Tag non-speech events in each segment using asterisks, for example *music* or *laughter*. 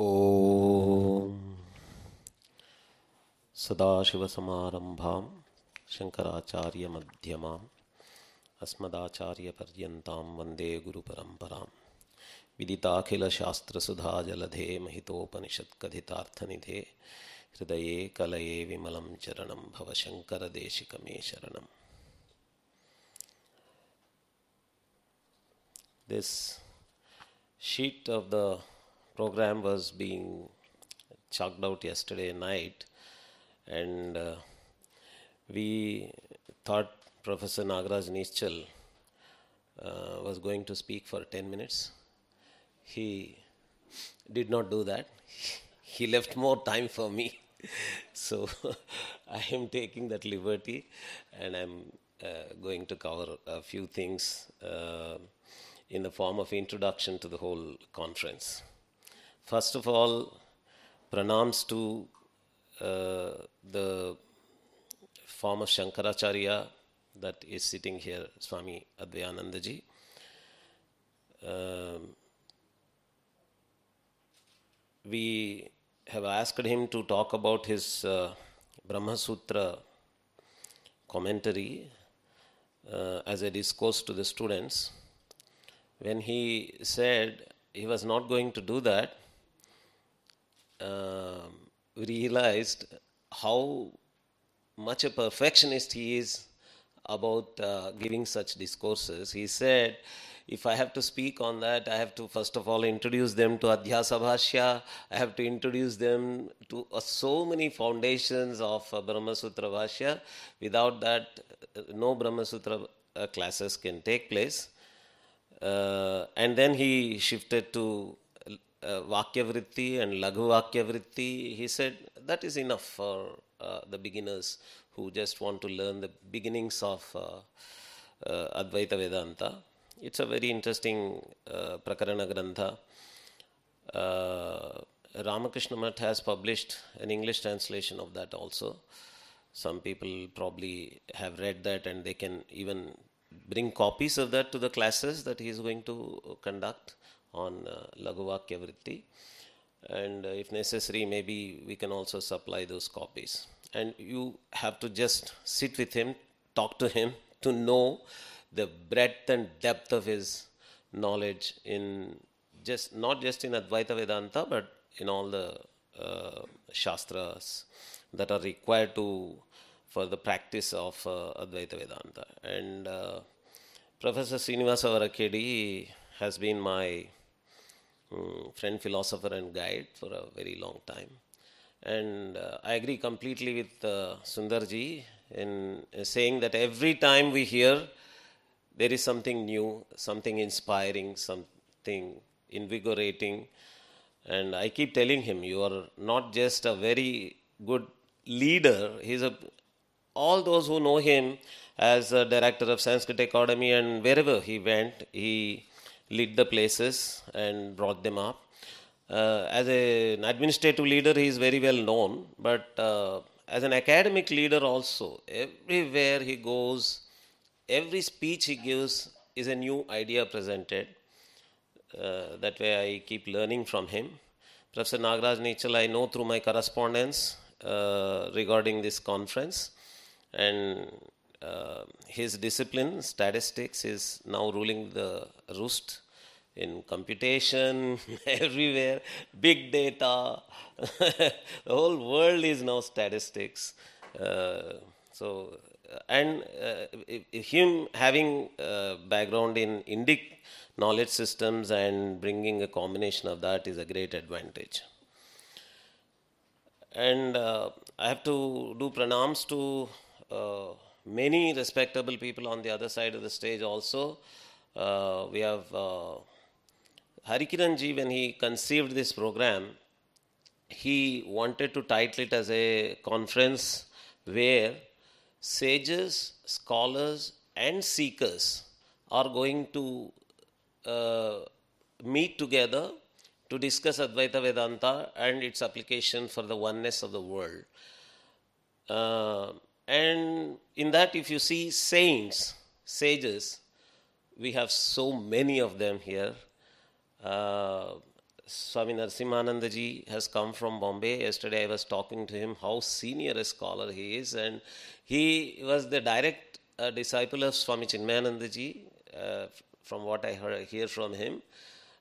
ॐ सदाशिवसमारम्भां शङ्कराचार्यमध्यमाम् अस्मदाचार्यपर्यन्तां वंदे गुरुपरम्परां विदिताखिलशास्त्रसुधाजलधे महितोपनिषत्कथितार्थनिधे हृदये कलये विमलं चरणं, भव शङ्करदेशिकमे शरणम् This sheet of the program was being chalked out yesterday night, and uh, we thought Professor Nagaraj Neerchal uh, was going to speak for 10 minutes. He did not do that. *laughs* He left more time for me. *laughs* so *laughs* I am taking that liberty and I'm uh, going to cover a few things uh, in the form of introduction to the whole conference. First of all, pranams to uh, the former Shankaracharya that is sitting here, Swami Advayanandaji. Um, we have asked him to talk about his uh, Brahma Sutra commentary uh, as a discourse to the students. When he said he was not going to do that, we realized how much a perfectionist he is about uh, giving such discourses. He said, if I have to speak on that, I have to first of all introduce them to Adhyasa Bhashya. I have to introduce them to uh, so many foundations of uh, Brahma Sutra Bhashya. Without that, uh, no Brahma Sutra uh, classes can take place. Uh, and then he shifted to uh, Vakya Vritti and Laghu Vakya Vritti. He said that is enough for uh, the beginners who just want to learn the beginnings of uh, uh, Advaita Vedanta. It's a very interesting uh, Prakarana Grantha. Uh, Ramakrishna Math has published an English translation of that also. Some people probably have read that and they can even bring copies of that to the classes that he is going to conduct on uh, Laghu Vakya Vritti. And uh, if necessary, maybe we can also supply those copies. And you have to just sit with him, talk to him to know the breadth and depth of his knowledge in just not just in Advaita Vedanta, but in all the uh, shastras that are required to for the practice of uh, Advaita Vedanta. And uh, Professor Srinivasa Varakhedi has been my um, friend, philosopher, and guide for a very long time. And uh, I agree completely with uh, Sundarji in uh, saying that every time we hear, there is something new, something inspiring, something invigorating. And I keep telling him, you are not just a very good leader, he's a all those who know him as a director of Sanskrit Academy and wherever he went, he led the places and brought them up. Uh, as a, an administrative leader, he is very well known, but uh, as an academic leader also, everywhere he goes, every speech he gives is a new idea presented. Uh, that way, I keep learning from him. Professor Nagaraj Neerchal, I know through my correspondence uh, regarding this conference and uh, his discipline, statistics, is now ruling the roost in computation *laughs* everywhere, big data. *laughs* the whole world is now statistics. Uh, so, and uh, him having background in Indic knowledge systems and bringing a combination of that is a great advantage. And I have to do pranams to uh, many respectable people on the other side of the stage also. Uh, we have uh, Harikiranji, when he conceived this program, he wanted to title it as a conference where sages, scholars, and seekers are going to uh, meet together to discuss Advaita Vedanta and its application for the oneness of the world. Uh, and in that, if you see saints, sages, we have so many of them here. Uh, Swami Narsimhananda ji has come from Bombay. Yesterday I was talking to him how senior a scholar he is, and he was the direct uh, disciple of Swami Chinmayananda ji, uh, from what I heard, hear from him.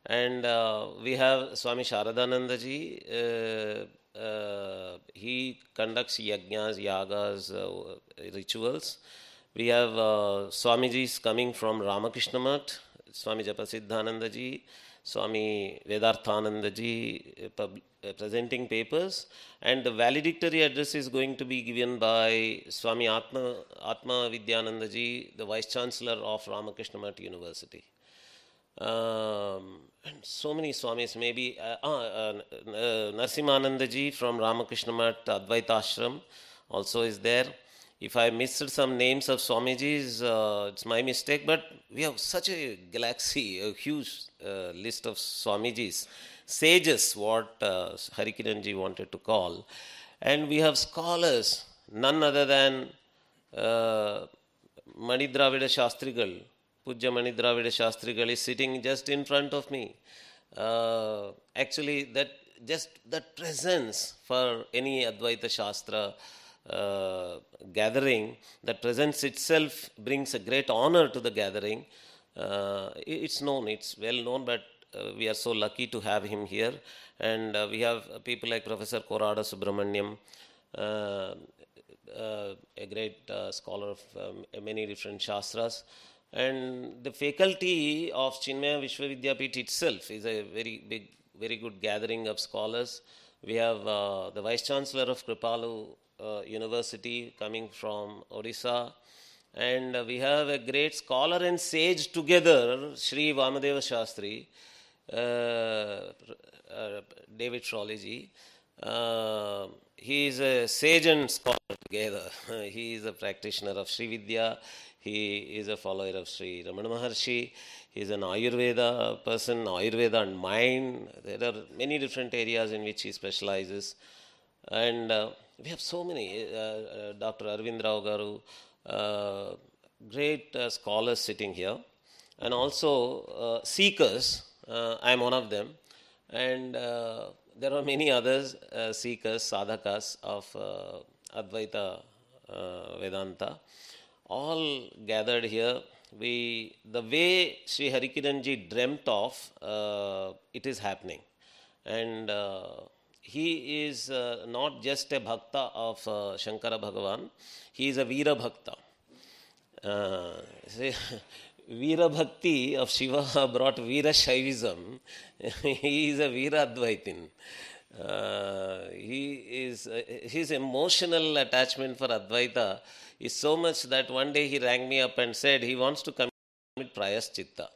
And uh, we have Swami Sharadananda ji. Uh, he conducts yajnas, yagas, uh, rituals. We have uh, Swamiji's coming from Ramakrishna Math, Swami Japasiddhananda ji, Swami Vedarthananda ji uh, pub- uh, presenting papers, and the valedictory address is going to be given by Swami Atma, Atma Vidyananda ji, the Vice Chancellor of Ramakrishna Math University. Um, and so many Swamis, maybe uh, uh, uh, ji from Ramakrishna Math Advaita Ashram also is there. If I missed some names of Swamijis, uh, it's my mistake, but we have such a galaxy, a huge uh, list of Swamijis, sages, what uh, Harikiranji wanted to call. And we have scholars, none other than uh, Manidravida Shastrigal, Pujya Manidravida Shastrigal is sitting just in front of me. Uh, actually, that just that presence for any Advaita Shastra uh, gathering, that presence itself brings a great honor to the gathering. Uh, it's known, it's well known, but uh, we are so lucky to have him here. And uh, we have people like Professor Korada Subramaniam, uh, uh, a great uh, scholar of um, many different shastras. And the faculty of Chinmaya Vishwavidyapeeth itself is a very big, very good gathering of scholars. We have uh, the Vice Chancellor of Kripalu uh, University coming from Odisha. And uh, we have a great scholar and sage together, Sri Vamadeva Shastri, uh, uh, David Frawley uh, he is a sage and scholar together. *laughs* he is a practitioner of Sri Vidya. He is a follower of Sri Ramana Maharshi. He is an Ayurveda person, Ayurveda and mind. There are many different areas in which he specializes. And uh, we have so many. Uh, uh, Dr. Arvind Rao Garu, uh, great uh, scholars sitting here. And also seekers. I am one of them. And there are many others, uh, seekers, sadhakas of uh, Advaita uh, Vedanta, all gathered here. We, the way Sri Harikiranji dreamt of, uh, it is happening. And uh, he is uh, not just a bhakta of uh, Shankara Bhagavan, he is a Veera Bhakta. Uh, see, *laughs* Veera Bhakti of Shiva *laughs* brought Veera Shaivism. *laughs* he is a Veera Advaitin. Uh, he is his emotional attachment for Advaita is so much that one day he rang me up and said he wants to commit Prayaschitta.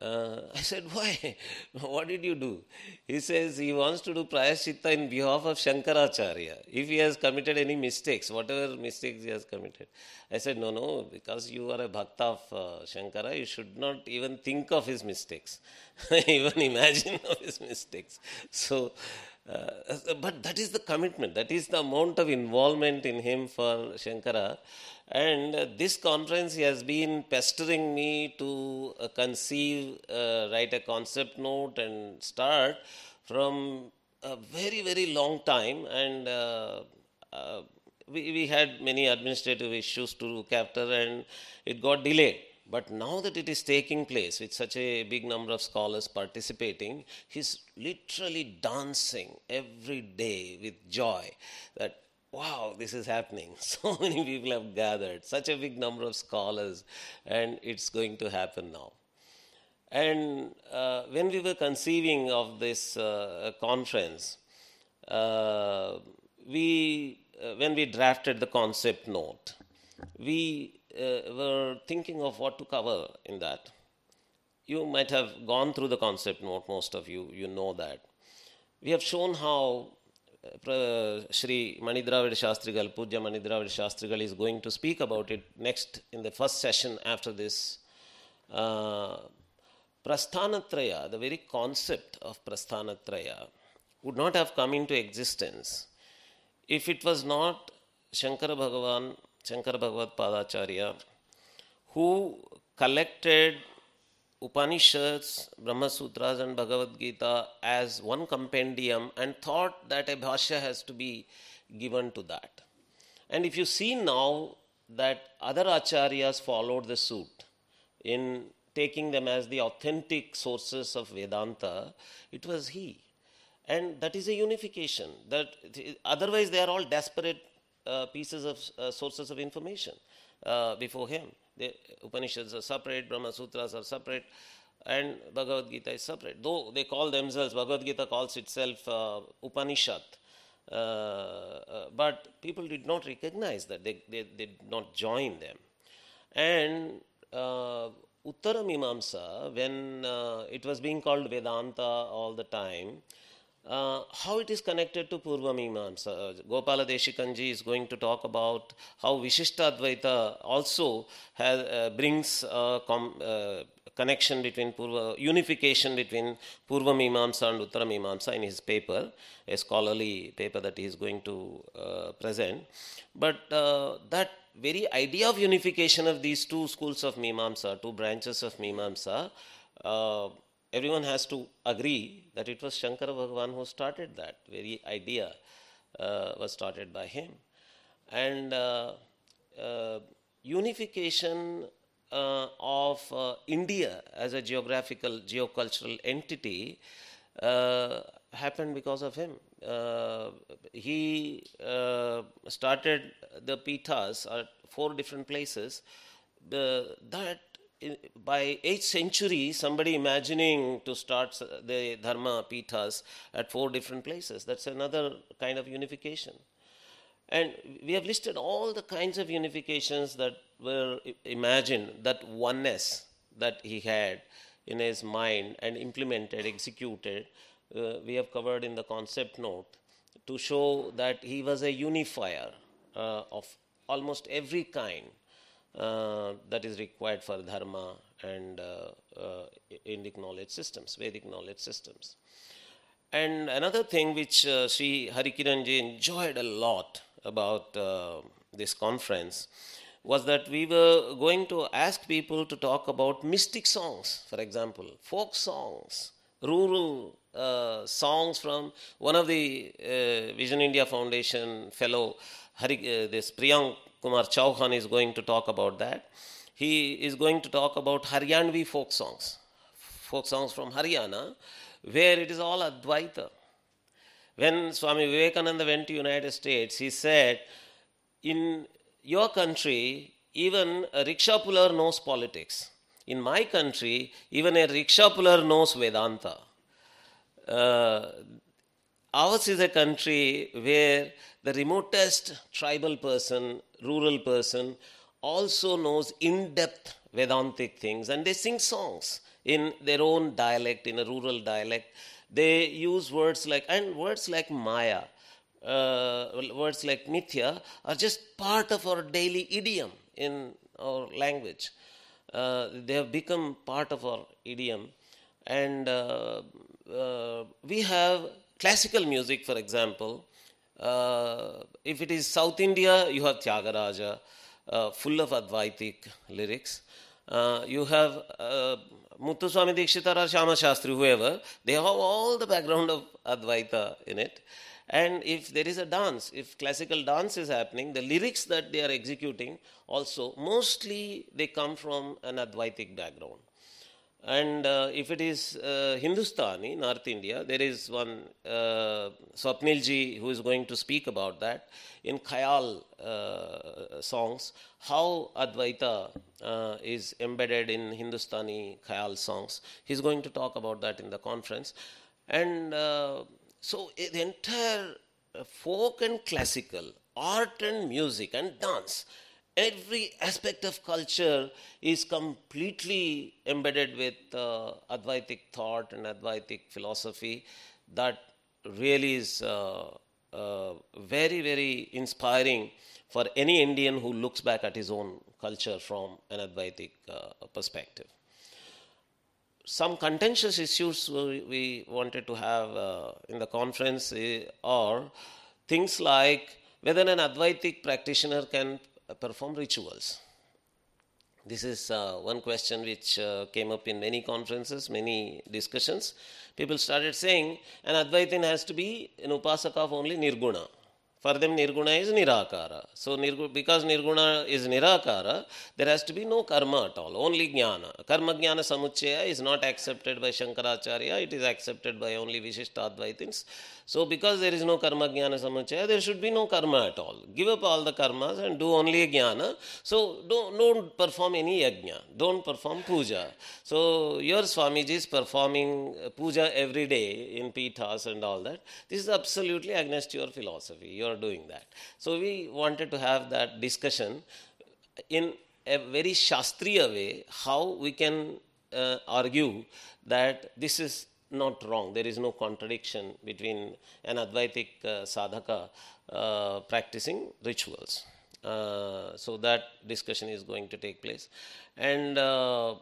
Uh, I said, why? *laughs* what did you do? He says he wants to do Prayaschitta in behalf of Shankaracharya. If he has committed any mistakes, whatever mistakes he has committed. I said, no, no, because you are a bhakta of uh, Shankara, you should not even think of his mistakes, *laughs* even imagine *laughs* of his mistakes. So, uh, but that is the commitment, that is the amount of involvement in him for Shankara. And uh, this conference he has been pestering me to uh, conceive, uh, write a concept note, and start from a very, very long time. And uh, uh, we, we had many administrative issues to after, and it got delayed. But now that it is taking place with such a big number of scholars participating, he's literally dancing every day with joy that wow, this is happening. *laughs* So many people have gathered, such a big number of scholars, and it's going to happen now. And uh, when we were conceiving of this uh, conference, uh, we, uh, when we drafted the concept note, we uh, were thinking of what to cover in that. You might have gone through the concept most of you, you know that. We have shown how uh, Sri Manidravid Shastrigal, Puja Manidravid Shastrigal is going to speak about it next in the first session after this. Uh, Prasthanatraya, the very concept of Prasthanatraya, would not have come into existence if it was not Shankara Bhagavan, Shankara Bhagavad Padacharya, who collected Upanishads, Brahma Sutras, and Bhagavad Gita as one compendium and thought that a bhashya has to be given to that. And if you see now that other acharyas followed the suit in taking them as the authentic sources of Vedanta, it was he. And that is a unification. That otherwise they are all desperate pieces of uh, sources of information uh, before him. The Upanishads are separate, Brahma Sutras are separate, and Bhagavad Gita is separate. Though they call themselves, Bhagavad Gita calls itself uh, Upanishad. Uh, uh, but people did not recognize that, they, they, they did not join them. And uh, Uttara Mimamsa, when uh, it was being called Vedanta all the time, uh, how it is connected to Purva Mimamsa. Uh, Gopala Deshikanji is going to talk about how Vishishtadvaita also has, uh, brings com- uh, connection between Purva, unification between Purva Mimamsa and Uttara Mimamsa in his paper, a scholarly paper that he is going to uh, present. But uh, that very idea of unification of these two schools of Mimamsa, two branches of Mimamsa, everyone has to agree that it was Shankara Bhagavan who started that. Very idea uh, was started by him. And uh, uh, unification uh, of uh, India as a geographical, geocultural entity uh, happened because of him. he started the pithas at four different places. The, that by 8th century, somebody imagining to start the Dharma Pithas at four different places. That's another kind of unification. And we have listed all the kinds of unifications that were imagined, that oneness that he had in his mind and implemented, executed. Uh, we have covered in the concept note to show that he was a unifier uh, of almost every kind that is required for dharma and uh, uh, Indic knowledge systems, Vedic knowledge systems. And another thing which uh, Sri Harikiranji enjoyed a lot about uh, this conference was that we were going to ask people to talk about mystic songs, for example, folk songs, rural uh, songs from one of the uh, Vision India Foundation fellow, uh, this Priyank Kumar Chauhan is going to talk about that. He is going to talk about Haryanvi folk songs, folk songs from Haryana, where it is all Advaita. When Swami Vivekananda went to United States, he said, in your country, even a rickshaw puller knows politics. In my country, even a rickshaw puller knows Vedanta. Uh, ours is a country where the remotest tribal person, rural person, also knows in depth Vedantic things and they sing songs in their own dialect, in a rural dialect. They use words like, and words like Maya, uh, words like Mithya are just part of our daily idiom in our language. Uh, they have become part of our idiom. And uh, uh we have classical music, for example, uh, if it is South India, you have Tyagaraja, uh, full of Advaitic lyrics. Uh, you have uh, Muthuswami Dikshita or Shyama Shastri, whoever, they have all the background of Advaita in it. And if there is a dance, if classical dance is happening, the lyrics that they are executing also mostly they come from an Advaitic background. And uh, if it is uh, Hindustani, North India, there is one uh, Swapnilji who is going to speak about that in Khayal uh, songs, how Advaita uh, is embedded in Hindustani Khayal songs. He's going to talk about that in the conference. And uh, so the entire folk and classical, art and music and dance every aspect of culture is completely embedded with uh, Advaitic thought and Advaitic philosophy that really is uh, uh, very, very inspiring for any Indian who looks back at his own culture from an Advaitic uh, perspective. Some contentious issues we wanted to have uh, in the conference eh, are things like whether an Advaitic practitioner can perform rituals. This is uh, one question which uh, came up in many conferences, many discussions. People started saying an Advaitin has to be an Upasaka of only Nirguna. For them, Nirguna is Nirakara. So, nirgu- because Nirguna is Nirakara, there has to be no karma at all, only Jnana. Karma Jnana Samuchaya is not accepted by Shankaracharya, it is accepted by only Vishishtadvaitins. So, because there is no karma jnana samuchaya, there should be no karma at all. Give up all the karmas and do only jnana. So, don't, don't perform any yajna, don't perform puja. So, your Swamiji is performing puja every day in pithas and all that. This is absolutely against your philosophy. You are doing that. So, we wanted to have that discussion in a very Shastriya way how we can uh, argue that this is not wrong. There is no contradiction between an Advaitic uh, sadhaka uh, practicing rituals. Uh, so that discussion is going to take place. And uh,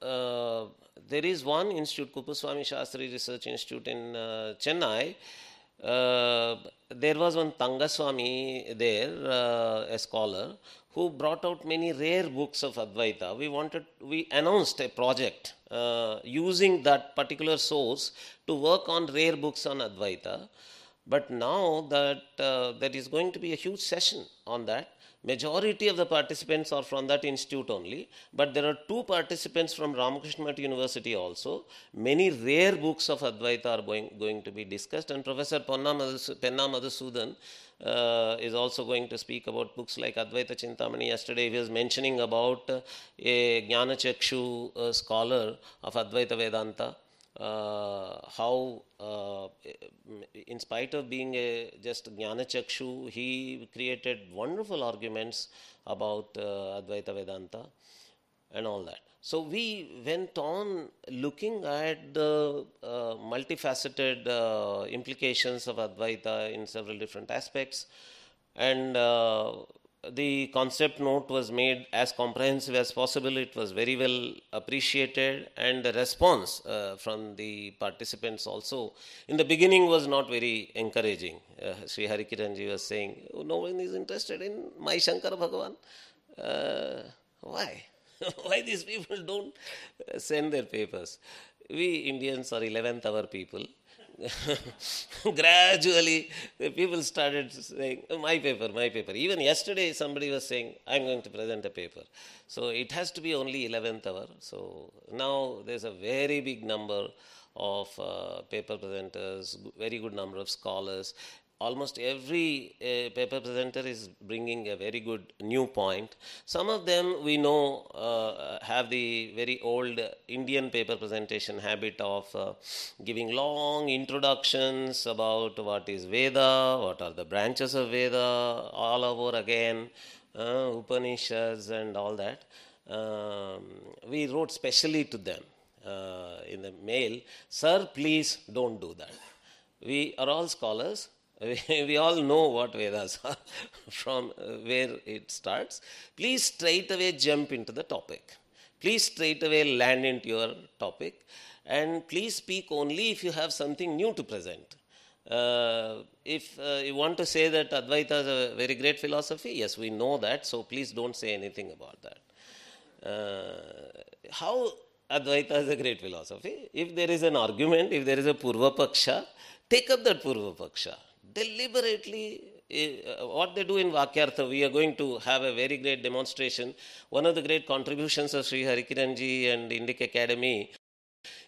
uh, there is one institute, Kuppuswami Shastri Research Institute in uh, Chennai. There was one Thangaswami there, uh, a scholar, who brought out many rare books of Advaita. We wanted, we announced a project uh, using that particular source to work on rare books on Advaita. But now that uh, there is going to be a huge session on that, majority of the participants are from that institute only but there are two participants from ramakrishna university also. Many rare books of advaita are going, going to be discussed and professor penna madhusudan uh, is also going to speak about books like advaita chintamani yesterday. He was mentioning about uh, a jnana chakshu uh, scholar of advaita vedanta how, uh, in spite of being a just Jnana Chakshu, he created wonderful arguments about uh, Advaita Vedanta and all that. So we went on looking at the uh, multifaceted uh, implications of Advaita in several different aspects, and uh, the concept note was made as comprehensive as possible. It was very well appreciated, and the response uh, from the participants also in the beginning was not very encouraging. Uh, Sri Harikiranji was saying, oh, No one is interested in my Shankar Bhagavan. Uh, why? *laughs* why these people don't send their papers? We Indians are 11th hour people. *laughs* Gradually, people started saying, "Oh, My paper, my paper. Even yesterday, somebody was saying, I'm going to present a paper. So it has to be only 11th hour. So now there's a very big number of uh, paper presenters, very good number of scholars almost every uh, paper presenter is bringing a very good new point. Some of them we know uh, have the very old Indian paper presentation habit of uh, giving long introductions about what is Veda, what are the branches of Veda, all over again, uh, Upanishads, and all that. Um, we wrote specially to them uh, in the mail, Sir, please don't do that. We are all scholars *laughs* we all know what Vedas are *laughs* from uh, where it starts. Please straight away jump into the topic. Please straight away land into your topic. And please speak only if you have something new to present. Uh, if uh, you want to say that Advaita is a very great philosophy, yes, we know that, so please don't say anything about that. Uh, how Advaita is a great philosophy? If there is an argument, if there is a Purva Paksha, take up that Purva Paksha deliberately uh, what they do in Vakyartha, we are going to have a very great demonstration. One of the great contributions of Sri Harikiranji and Indic Academy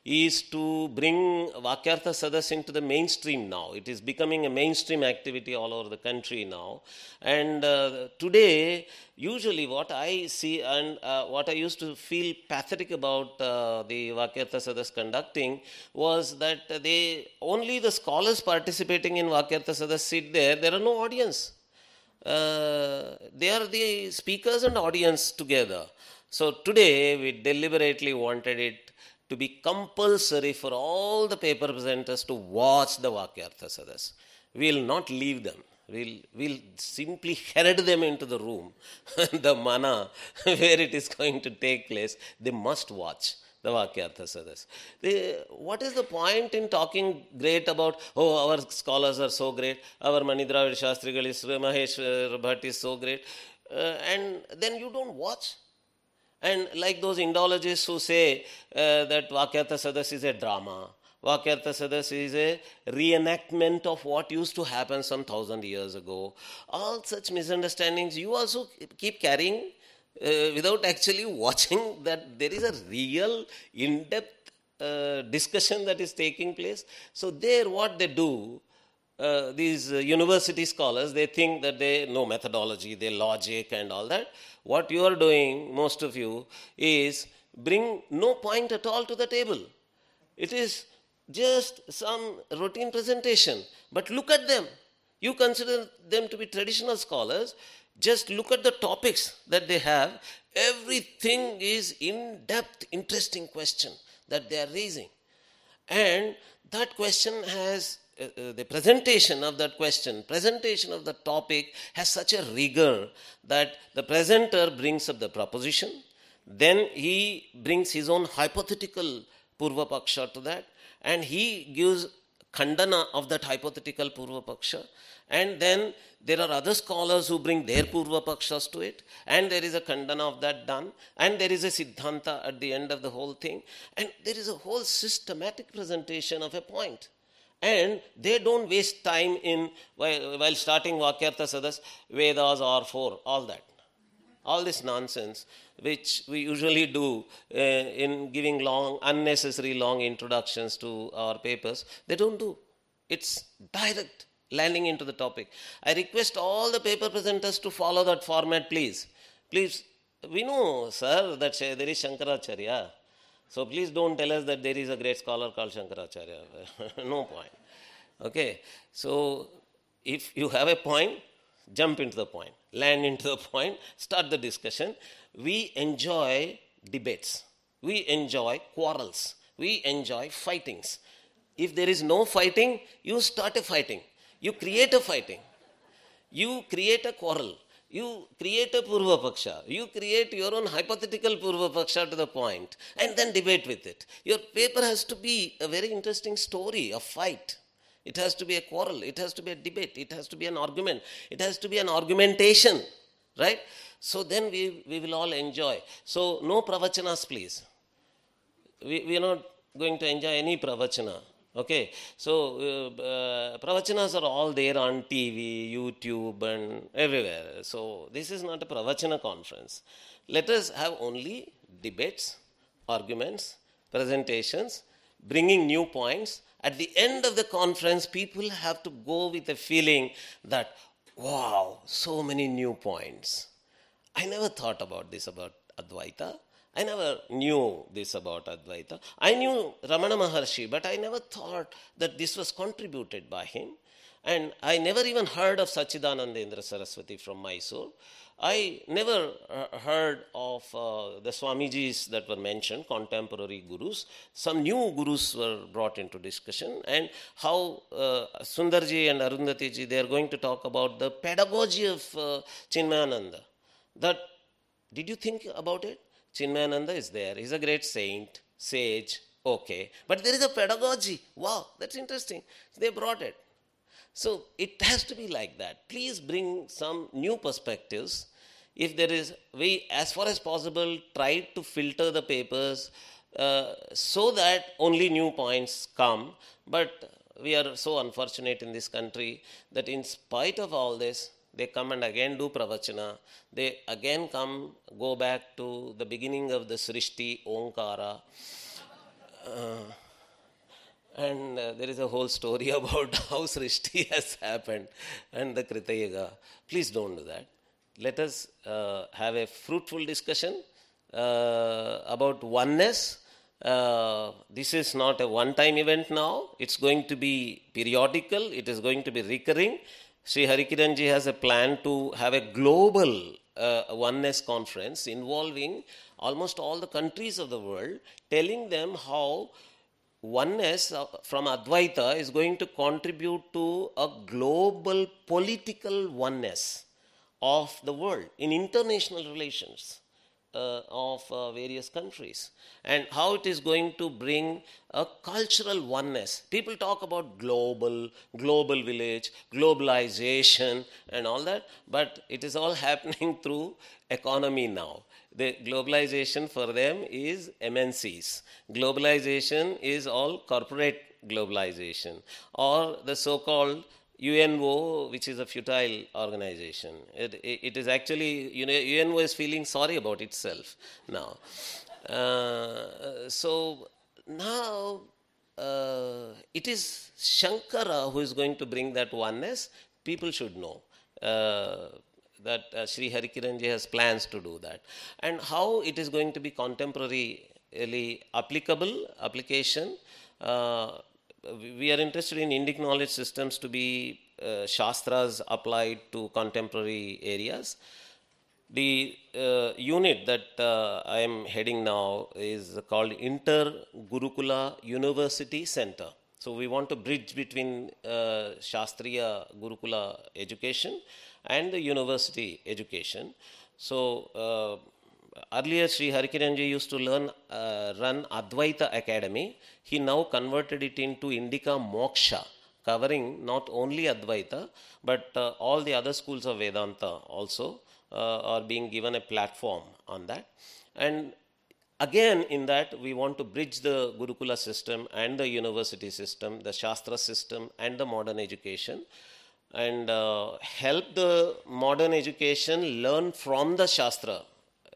is to bring Vakyartha Sadas into the mainstream now. It is becoming a mainstream activity all over the country now. And uh, today, usually what I see and uh, what I used to feel pathetic about uh, the Vakyartha Sadas conducting was that they only the scholars participating in Vakyartha Sadas sit there, there are no audience. Uh, they are the speakers and audience together. So today we deliberately wanted it to be compulsory for all the paper presenters to watch the Vakyartha Sadas. We will not leave them. We'll, we'll simply *laughs* herd them into the room, *laughs* the mana *laughs* where it is going to take place. They must watch the Vakyartha Sadas. What is the point in talking great about, oh, our scholars are so great, our Manidravid Shastrigal is, Mahesh Bhatt is so great, uh, and then you don't watch? And like those Indologists who say uh, that Vakyartha Sadas is a drama, Vakyartha Sadas is a reenactment of what used to happen some thousand years ago. All such misunderstandings you also keep carrying uh, without actually *laughs* watching that there is a real in depth uh, discussion that is taking place. So, there, what they do, uh, these uh, university scholars, they think that they know methodology, they logic, and all that. What you are doing, most of you, is bring no point at all to the table. It is just some routine presentation. But look at them. You consider them to be traditional scholars. Just look at the topics that they have. Everything is in depth, interesting question that they are raising. And that question has uh, uh, the presentation of that question, presentation of the topic has such a rigor that the presenter brings up the proposition, then he brings his own hypothetical purva paksha to that, and he gives khandana of that hypothetical purva paksha, and then there are other scholars who bring their purva pakshas to it, and there is a khandana of that done, and there is a siddhanta at the end of the whole thing, and there is a whole systematic presentation of a point. And they don't waste time in while, while starting Vakyartha Sadas, Vedas are four, all that. All this nonsense, which we usually do uh, in giving long, unnecessary long introductions to our papers, they don't do. It's direct landing into the topic. I request all the paper presenters to follow that format, please. Please, we know, sir, that there is Shankaracharya. So please don't tell us that there is a great scholar called Shankaracharya. *laughs* no point. Okay, so if you have a point, jump into the point, land *laughs* into the point, start the discussion. We enjoy debates, we enjoy quarrels, we enjoy fightings. If there is no fighting, you start a fighting. You create a fighting. You create a quarrel. You create a purva paksha. You create your own hypothetical purva paksha to the point and then debate with it. Your paper has to be a very interesting story, a fight. It has to be a quarrel. It has to be a debate. It has to be an argument. It has to be an argumentation. Right? So then we, we will all enjoy. So no pravachanas, please. We, we are not going to enjoy any pravachana. Okay, so uh, uh, pravachanas are all there on TV, YouTube, and everywhere. So this is not a pravachana conference. Let us have only debates, arguments, presentations, bringing new points. At the end of the conference, people have to go with a feeling that, wow, so many new points. I never thought about this about Advaita. I never knew this about Advaita. I knew Ramana Maharshi, but I never thought that this was contributed by him. And I never even heard of Sachidanandendra Saraswati from Mysore. I never uh, heard of uh, the Swamijis that were mentioned, contemporary gurus. Some new gurus were brought into discussion, and how uh, Sundarji and Arundhatiji they are going to talk about the pedagogy of uh, Chinmayananda. That did you think about it? Chinmayananda is there. He's a great saint, sage, okay. But there is a pedagogy. Wow, that's interesting. They brought it. So it has to be like that. Please bring some new perspectives. If there is, we, as far as possible, try to filter the papers uh, so that only new points come. But we are so unfortunate in this country that, in spite of all this, they come and again do pravachana. They again come, go back to the beginning of the Srishti, Omkara. Uh, and uh, there is a whole story *laughs* about how Srishti *laughs* has happened and the Krita Yuga. Please don't do that. Let us uh, have a fruitful discussion uh, about oneness. Uh, this is not a one time event now, it's going to be periodical, it is going to be recurring. Sri Harikiranji has a plan to have a global uh, oneness conference involving almost all the countries of the world, telling them how oneness uh, from Advaita is going to contribute to a global political oneness of the world in international relations. Uh, of uh, various countries and how it is going to bring a cultural oneness. People talk about global, global village, globalization, and all that, but it is all *laughs* happening through economy now. The globalization for them is MNCs. Globalization is all corporate globalization or the so called UNO, which is a futile organization. It, it, it is actually, you know, UNO is feeling sorry about itself now. Uh, so now uh, it is Shankara who is going to bring that oneness. People should know uh, that uh, Sri Harikiranji has plans to do that. And how it is going to be contemporarily applicable, application. Uh, we are interested in Indic knowledge systems to be uh, Shastras applied to contemporary areas. The uh, unit that uh, I am heading now is called Inter Gurukula University Center. So we want to bridge between uh, Shastriya Gurukula education and the university education. So uh, earlier Sri Harikiranji used to learn uh, run Advaita Academy. He now converted it into Indica Moksha, covering not only Advaita but uh, all the other schools of Vedanta also uh, are being given a platform on that. And again, in that, we want to bridge the Gurukula system and the university system, the Shastra system, and the modern education. And uh, help the modern education learn from the Shastra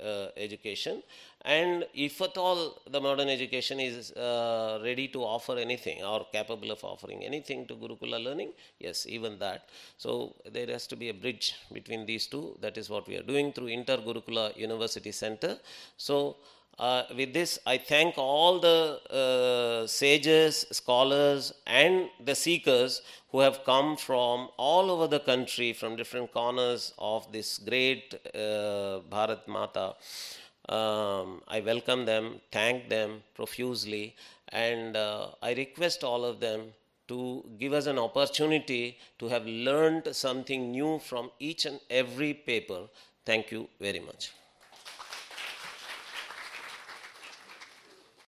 uh, education. And if at all the modern education is uh, ready to offer anything or capable of offering anything to Gurukula learning, yes, even that. So there has to be a bridge between these two. That is what we are doing through Inter Gurukula University Center. So uh, with this, I thank all the uh, sages, scholars, and the seekers who have come from all over the country, from different corners of this great uh, Bharat Mata. Um, I welcome them, thank them profusely, and uh, I request all of them to give us an opportunity to have learned something new from each and every paper. Thank you very much.